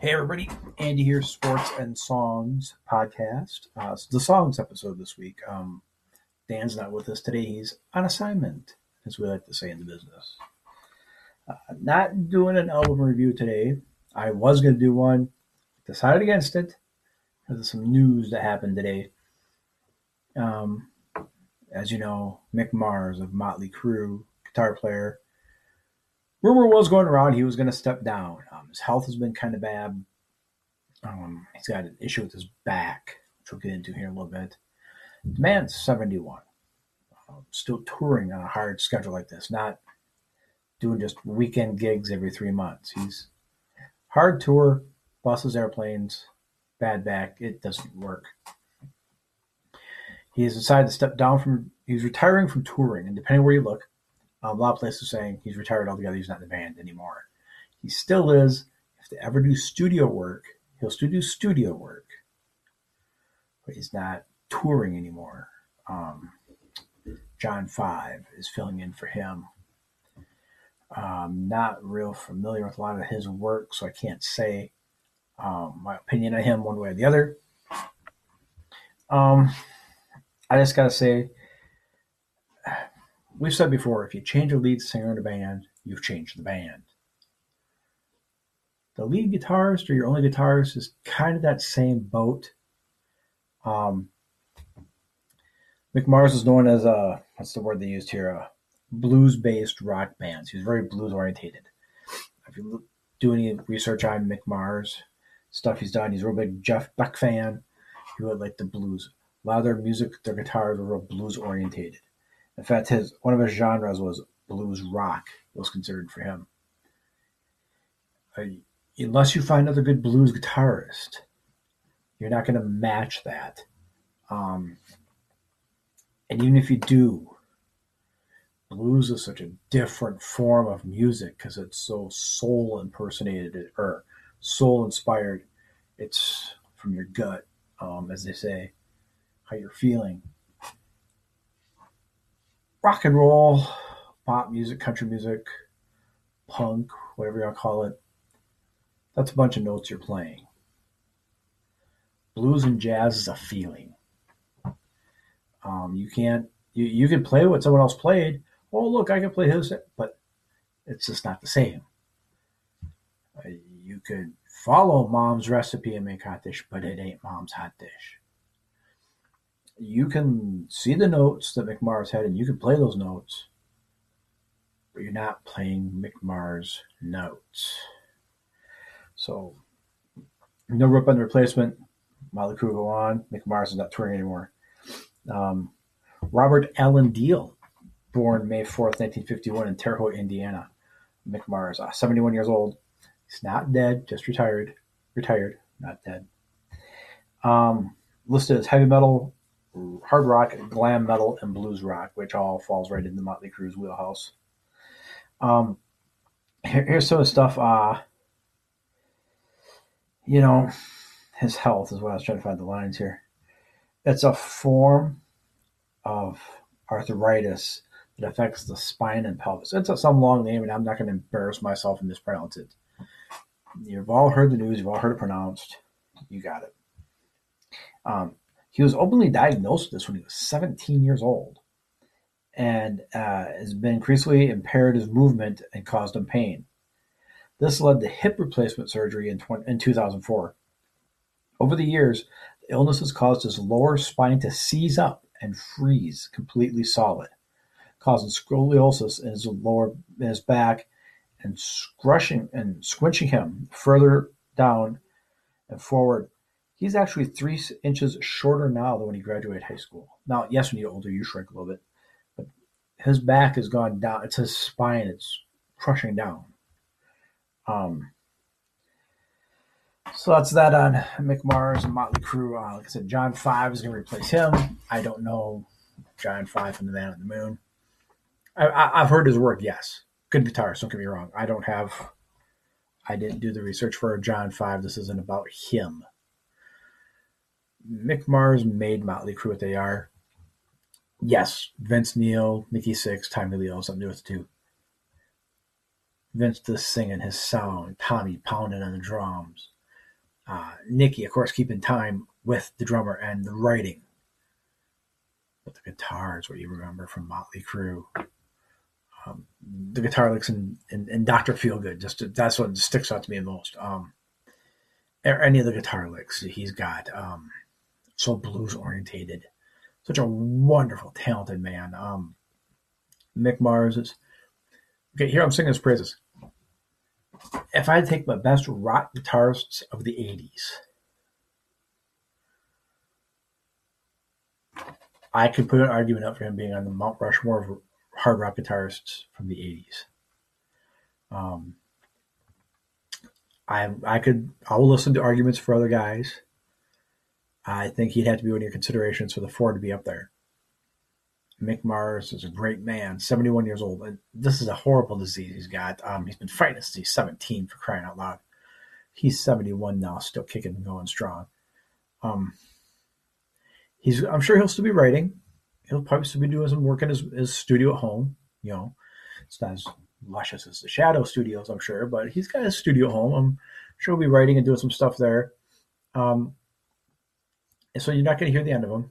Hey everybody, Andy here, Sports and Songs podcast. Uh, the songs episode this week. Um, Dan's not with us today; he's on assignment, as we like to say in the business. Uh, not doing an album review today. I was going to do one, decided against it because of some news that happened today. Um, as you know, Mick Mars of Motley Crue, guitar player, rumor was going around he was going to step down. Um, his health has been kind of bad. Um, he's got an issue with his back, which we'll get into here in a little bit. The man's 71, um, still touring on a hard schedule like this, not doing just weekend gigs every three months. He's hard tour, buses, airplanes, bad back. It doesn't work. He has decided to step down from. He's retiring from touring, and depending where you look, um, a lot of places are saying he's retired altogether. He's not in the band anymore. He still is. If they ever do studio work, he'll still do studio work, but he's not touring anymore. Um, John Five is filling in for him. Um, not real familiar with a lot of his work, so I can't say um, my opinion on him one way or the other. Um, I just gotta say, we've said before, if you change a lead singer in a band, you've changed the band. The lead guitarist or your only guitarist is kind of that same boat. Um, Mick Mars is known as a what's the word they used here? A blues-based rock band. He was very blues-orientated. If you do any research on Mick Mars stuff he's done, he's a real big Jeff Beck fan. He would like the blues. A lot of their music, their guitars were real blues-orientated. In fact, his one of his genres was blues rock. Was considered for him. Uh, unless you find another good blues guitarist, you're not going to match that. Um, and even if you do, blues is such a different form of music because it's so soul impersonated or soul inspired. It's from your gut, um, as they say, how you're feeling rock and roll, pop music, country music, punk, whatever you want to call it. That's a bunch of notes you're playing. Blues and jazz is a feeling. Um, you can't, you, you can play what someone else played. Oh, look, I can play his, but it's just not the same. Uh, you could follow mom's recipe and make hot dish, but it ain't mom's hot dish you can see the notes that Mick Mars had and you can play those notes, but you're not playing Mick Mars notes. So, no Rip on the replacement. Motley Crue go on. Mick Mars is not touring anymore. Um, Robert Alan Deal, born May 4th, 1951 in Terre Haute, Indiana. Mick Mars, uh, 71 years old. He's not dead, just retired. Retired, not dead. Um, listed as heavy metal hard rock, glam metal, and blues rock, which all falls right into Motley Crue's wheelhouse. Um, here, here's some of the stuff. Uh, you know, his health is what I was trying to find the lines here. It's a form of arthritis that affects the spine and pelvis. It's a, some long name, and I'm not going to embarrass myself and mispronounce it. You've all heard the news. You've all heard it pronounced. You got it. Um, he was openly diagnosed with this when he was 17 years old and uh, has been increasingly impaired his movement and caused him pain. This led to hip replacement surgery in, 20, in 2004. Over the years, the illness has caused his lower spine to seize up and freeze completely solid, causing scoliosis in his lower in his back and scrushing and squinching him further down and forward He's actually three inches shorter now than when he graduated high school. Now, yes, when you get older, you shrink a little bit, but his back has gone down. It's his spine; it's crushing down. Um, so that's that on Mick Mars and Motley Crue. Uh, like I said, John Five is going to replace him. I don't know John Five from the Man on the Moon. I, have heard his work. Yes, good guitarist. Don't get me wrong. I don't have. I didn't do the research for John Five. This isn't about him. Mick Mars made Motley Crue what they are. Yes, Vince Neil, Nikki Sixx, Tommy Lee all something to do with it too. Vince just singing his song, Tommy pounding on the drums. Uh, Nikki, of course, keeping time with the drummer and the writing. But the guitar is what you remember from Motley Crue. Um, the guitar licks in Doctor Feelgood, just that's what sticks out to me the most. Um, any of the guitar licks he's got, um, so blues orientated, such a wonderful, talented man. Um, Mick Mars is okay. Here I'm singing his praises. If I take my best rock guitarists of the '80s, I could put an argument up for him being on the Mount Rushmore of hard rock guitarists from the '80s. Um, I I could I will listen to arguments for other guys. I think he'd have to be one of your considerations for the four to be up there. Mick Mars is a great man, 71 years old. And this is a horrible disease he's got. Um, he's been fighting since he's 17 for crying out loud. He's 71 now, still kicking and going strong. Um, he's I'm sure he'll still be writing. He'll probably still be doing some work in his, his studio at home. You know, it's not as luscious as the Shadow Studios, I'm sure, but he's got his studio at home. I'm sure he'll be writing and doing some stuff there. Um, so you're not going to hear the end of him.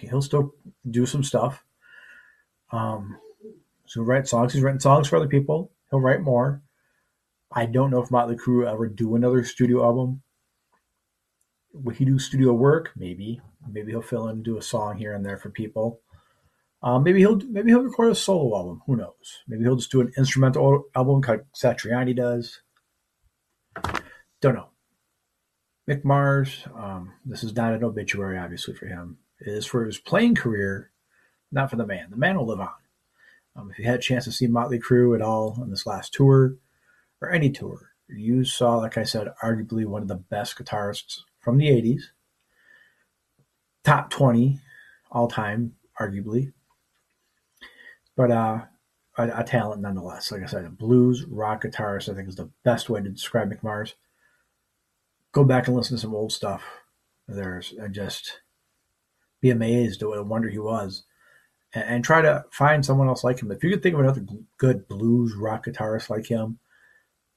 He'll still do some stuff. Um, so he'll write songs. He's written songs for other people. He'll write more. I don't know if Motley Crue ever do another studio album. Will he do studio work? Maybe. Maybe he'll fill in and do a song here and there for people. Um, maybe he'll maybe he'll record a solo album. Who knows? Maybe he'll just do an instrumental album like Satriani does. Don't know. Mick Mars. Um, this is not an obituary, obviously, for him. It is for his playing career, not for the man. The man will live on. Um, if you had a chance to see Motley Crue at all on this last tour, or any tour, you saw, like I said, arguably one of the best guitarists from the 80s. Top 20 all time, arguably but uh, a, a, talent nonetheless. Like I said, a blues rock guitarist, I think, is the best way to describe Mick Mars. Go back and listen to some old stuff of theirs and just be amazed at what a wonder he was. And, and try to find someone else like him. If you could think of another good blues rock guitarist like him,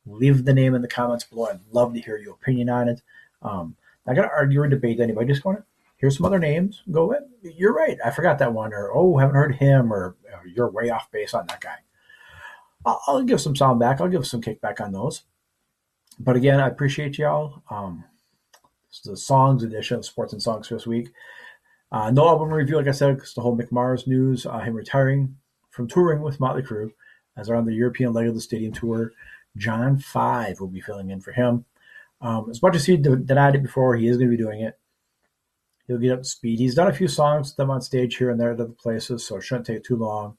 leave the name in the comments below. I'd love to hear your opinion on it. Um, not going to argue or debate anybody. Just going to here's some other names. Go in. You're right. I forgot that one. Or oh, haven't heard him. Or, or you're way off base on that guy. I'll, I'll, give some sound back. I'll give some kickback on those. But again, I appreciate y'all. Um, this is the songs edition of Sports and Songs for this week. Uh, no album review, like I said, because the whole Mick Mars news, uh, him retiring from touring with Motley Crue as they're on the European leg of the stadium tour. John Five will be filling in for him. Um, as much as he denied it before, he is going to be doing it he'll get up to speed. He's done a few songs with them on stage here and there at other places, so it shouldn't take too long.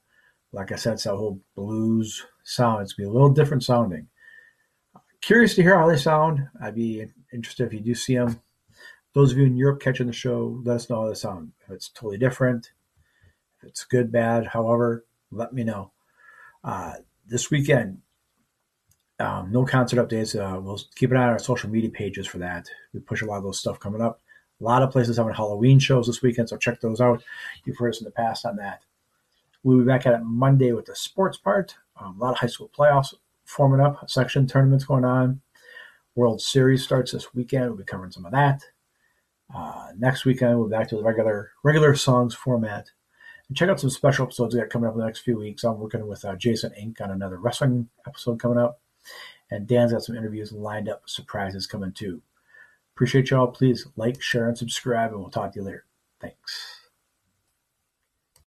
Like I said, it's that whole blues sound. It's going to be a little different sounding. Curious to hear how they sound. I'd be interested if you do see them. Those of you in Europe catching the show, let us know how they sound. If it's totally different, if it's good, bad, however, let me know. Uh, this weekend, um, no concert updates. Uh, we'll keep an eye on our social media pages for that. We push a lot of those stuff coming up. A lot of places having Halloween shows this weekend, so check those out. You've heard us in the past on that. We'll be back at it Monday with the sports part. Um, a lot of high school playoffs forming up, section tournaments going on. World Series starts this weekend. We'll be covering some of that. Uh, next weekend, we'll be back to the regular regular songs format. And check out some special episodes we got coming up in the next few weeks. I'm working with uh, Jason Inc. on another wrestling episode coming up. And Dan's got some interviews lined up, surprises coming too. Appreciate y'all. Please like, share, and subscribe, and we'll talk to you later. Thanks.